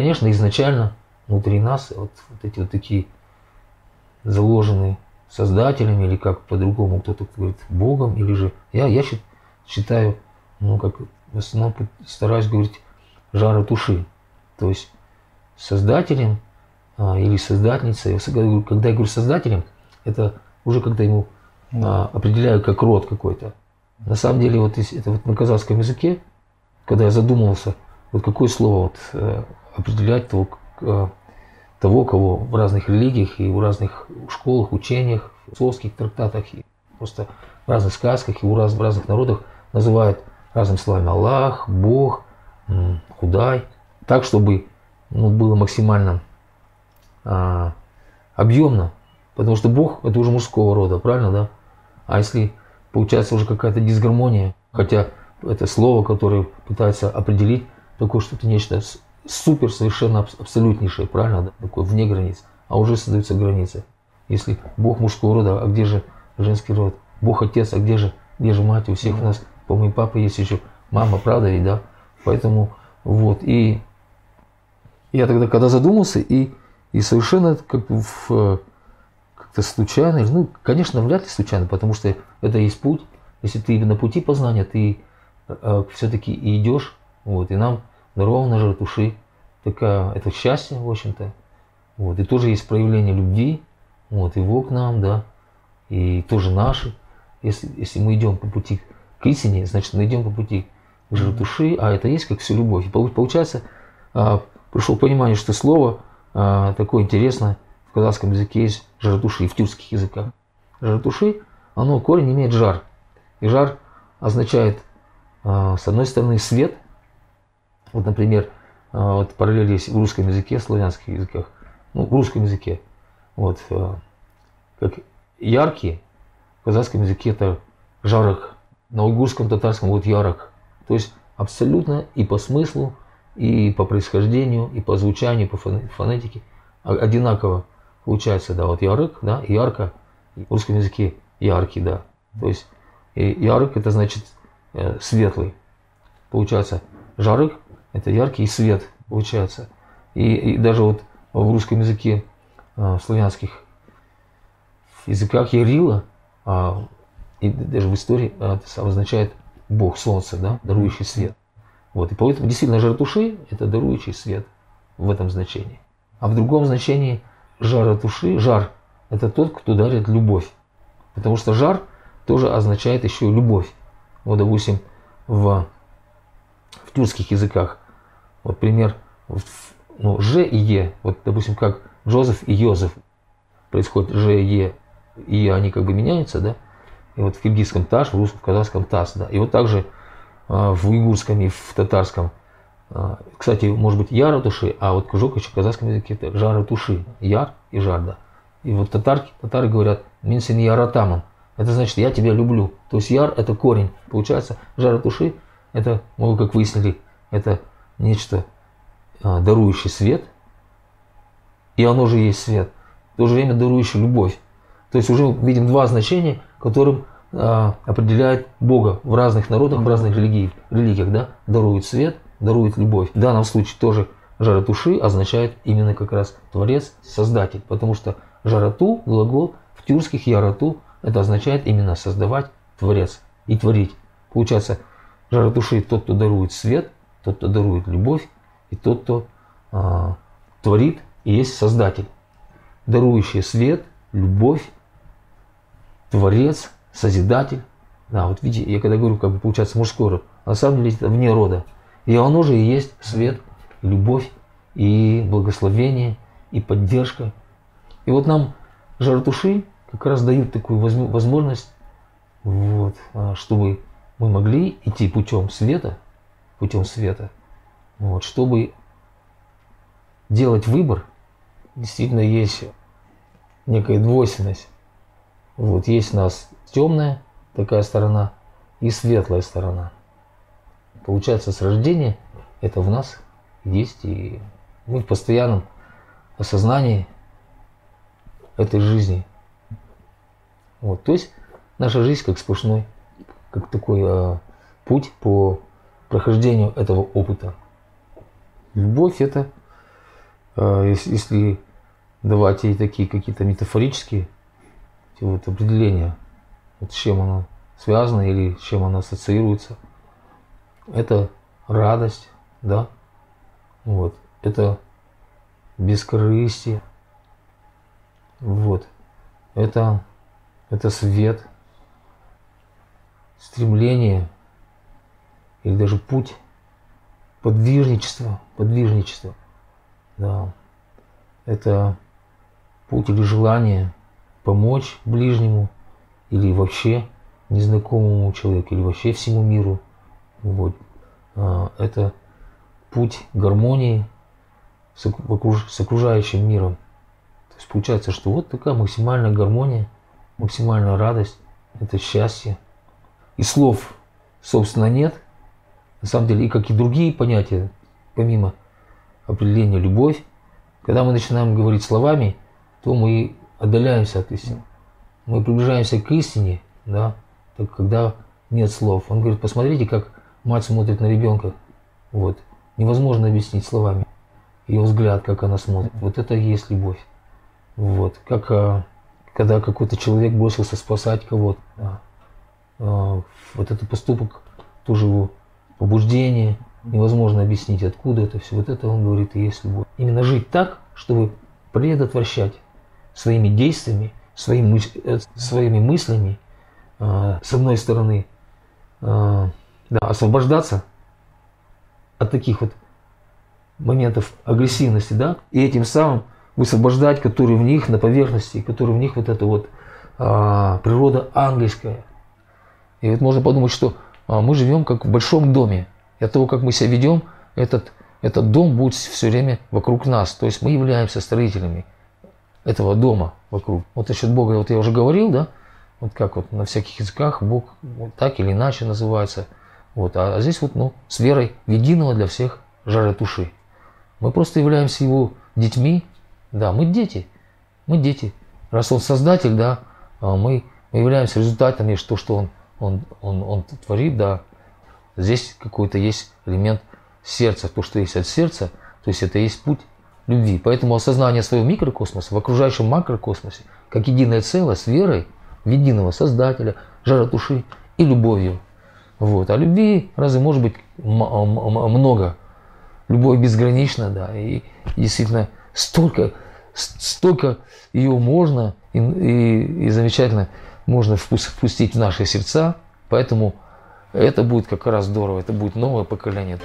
Конечно, изначально внутри нас вот, вот эти вот такие заложенные создателем, или как по-другому кто-то говорит, Богом, или же я, я считаю, ну, как в основном стараюсь говорить жара души. То есть создателем а, или создательницей, когда я говорю создателем, это уже когда ему а, определяю как род какой-то. На самом деле, вот это вот на казахском языке, когда я задумывался, вот какое слово вот, э, определять того, э, того, кого в разных религиях и в разных школах, учениях, философских трактатах, и просто в разных сказках и у раз, в разных народах называют разными словами Аллах, Бог, Худай, так, чтобы ну, было максимально а, объемно, потому что Бог это уже мужского рода, правильно, да? А если получается уже какая-то дисгармония, хотя это слово, которое пытается определить такое что-то нечто супер, совершенно абсолютнейшее, правильно, да? такое вне границ, а уже создаются границы. Если Бог мужского рода, а где же женский род? Бог отец, а где же, где же мать? У всех у нас, по моему папе есть еще мама, правда ведь, да? Поэтому вот, и я тогда, когда задумался, и, и совершенно как в, как-то случайно, ну, конечно, вряд ли случайно, потому что это есть путь. Если ты на пути познания, ты э, все-таки идешь, вот, и нам дарована же души, такая, это счастье, в общем-то. Вот, и тоже есть проявление любви, вот, его к нам, да, и тоже наши. Если, если мы идем по пути к истине, значит, мы идем по пути к души, а это есть как всю любовь. И получается, а, пришел понимание, что слово а, такое интересное в казахском языке есть жар-души и в тюркских языках. Жар-души, оно корень имеет жар. И жар означает, а, с одной стороны, свет. Вот, например, а, вот параллель есть в русском языке, в славянских языках. Ну, в русском языке. Вот, а, как яркий, в казахском языке это жарок, на уйгурском, татарском вот ярок. То есть абсолютно и по смыслу, и по происхождению, и по звучанию, и по фонетике одинаково получается, да, вот ярык, да, ярко, в русском языке яркий, да, то есть ярык это значит э, светлый, получается, жарык это яркий свет, получается, и, и даже вот в русском языке, э, в славянских языках ярила, а, и даже в истории э, это означает Бог Солнце, да, дарующий свет. Вот, и поэтому действительно жар души – это дарующий свет в этом значении. А в другом значении жара души, жар – это тот, кто дарит любовь. Потому что жар тоже означает еще любовь. Вот, допустим, в, в тюркских языках, вот пример, ну, Ж и Е, вот, допустим, как Джозеф и Йозеф, происходит Ж и Е, и они как бы меняются, да, и вот в киргизском Таш, в русском, в казахском Тас, да, и вот также а, в уйгурском и в татарском. А, кстати, может быть, яра туши, а вот кужок еще в казахском языке это жара туши. Яр и жарда. И вот татарки, татары говорят минсин яратаман. Это значит, я тебя люблю. То есть яр это корень. Получается, жара туши это, мы как выяснили, это нечто а, дарующий свет. И оно же есть свет. В то же время дарующий любовь. То есть уже видим два значения, которым а, определяет Бога в разных народах, в разных религиях, религиях да? дарует свет, дарует любовь. В данном случае тоже жаратуши означает именно как раз Творец, Создатель, потому что жарату, глагол, в тюркских ярату, это означает именно создавать Творец и творить. Получается, жаратуши тот, кто дарует свет, тот, кто дарует любовь, и тот, кто а, творит и есть Создатель. Дарующий свет, любовь, Творец – созидатель. Да, вот видите, я когда говорю, как бы получается мужской род, на самом деле это вне рода. И оно же и есть свет, любовь, и благословение, и поддержка. И вот нам жартуши как раз дают такую возможность, вот, а, чтобы мы могли идти путем света, путем света, вот, чтобы делать выбор, действительно есть некая двойственность. Вот, есть у нас темная такая сторона и светлая сторона. Получается, с рождения это в нас есть, и мы в постоянном осознании этой жизни. Вот, то есть наша жизнь как сплошной, как такой э, путь по прохождению этого опыта. Любовь это э, если давать ей такие какие-то метафорические вот, определения, вот с чем оно связано или с чем оно ассоциируется, это радость, да, вот, это бескорыстие, вот, это, это свет, стремление или даже путь подвижничества, подвижничества, да, это путь или желание помочь ближнему или вообще незнакомому человеку или вообще всему миру. Вот. А, это путь гармонии с окружающим миром. То есть получается, что вот такая максимальная гармония, максимальная радость, это счастье. И слов, собственно, нет. На самом деле, и как и другие понятия, помимо определения любовь, когда мы начинаем говорить словами, то мы отдаляемся от истины. Мы приближаемся к истине, да, так когда нет слов. Он говорит, посмотрите, как мать смотрит на ребенка. Вот. Невозможно объяснить словами. Ее взгляд, как она смотрит. Вот это и есть любовь. Вот. Как а, когда какой-то человек бросился спасать кого-то. Да. А, вот этот поступок, тоже его побуждение, невозможно объяснить, откуда это все. Вот это он говорит и есть любовь. Именно жить так, чтобы предотвращать своими действиями, своим, э, своими мыслями, э, с одной стороны, э, да, освобождаться от таких вот моментов агрессивности, да, и этим самым высвобождать, которые в них на поверхности, которые в них вот эта вот а, природа ангельская. И вот можно подумать, что мы живем как в большом доме. И от того, как мы себя ведем, этот, этот дом будет все время вокруг нас. То есть мы являемся строителями этого дома вокруг. Вот насчет Бога, вот я уже говорил, да, вот как вот на всяких языках Бог вот так или иначе называется. Вот, а, а здесь вот, ну, с верой в единого для всех жара души. Мы просто являемся его детьми, да, мы дети, мы дети. Раз он создатель, да, а мы, мы являемся результатами, что, что он, он, он, он творит, да. Здесь какой-то есть элемент сердца, то, что есть от сердца, то есть это есть путь любви. Поэтому осознание своего микрокосмоса в окружающем макрокосмосе, как единое целое, с верой в единого Создателя, жара души и любовью. Вот. А любви разве может быть много? Любовь безгранична, да, и действительно столько, столько ее можно и, и, и замечательно можно впустить в наши сердца, поэтому это будет как раз здорово, это будет новое поколение.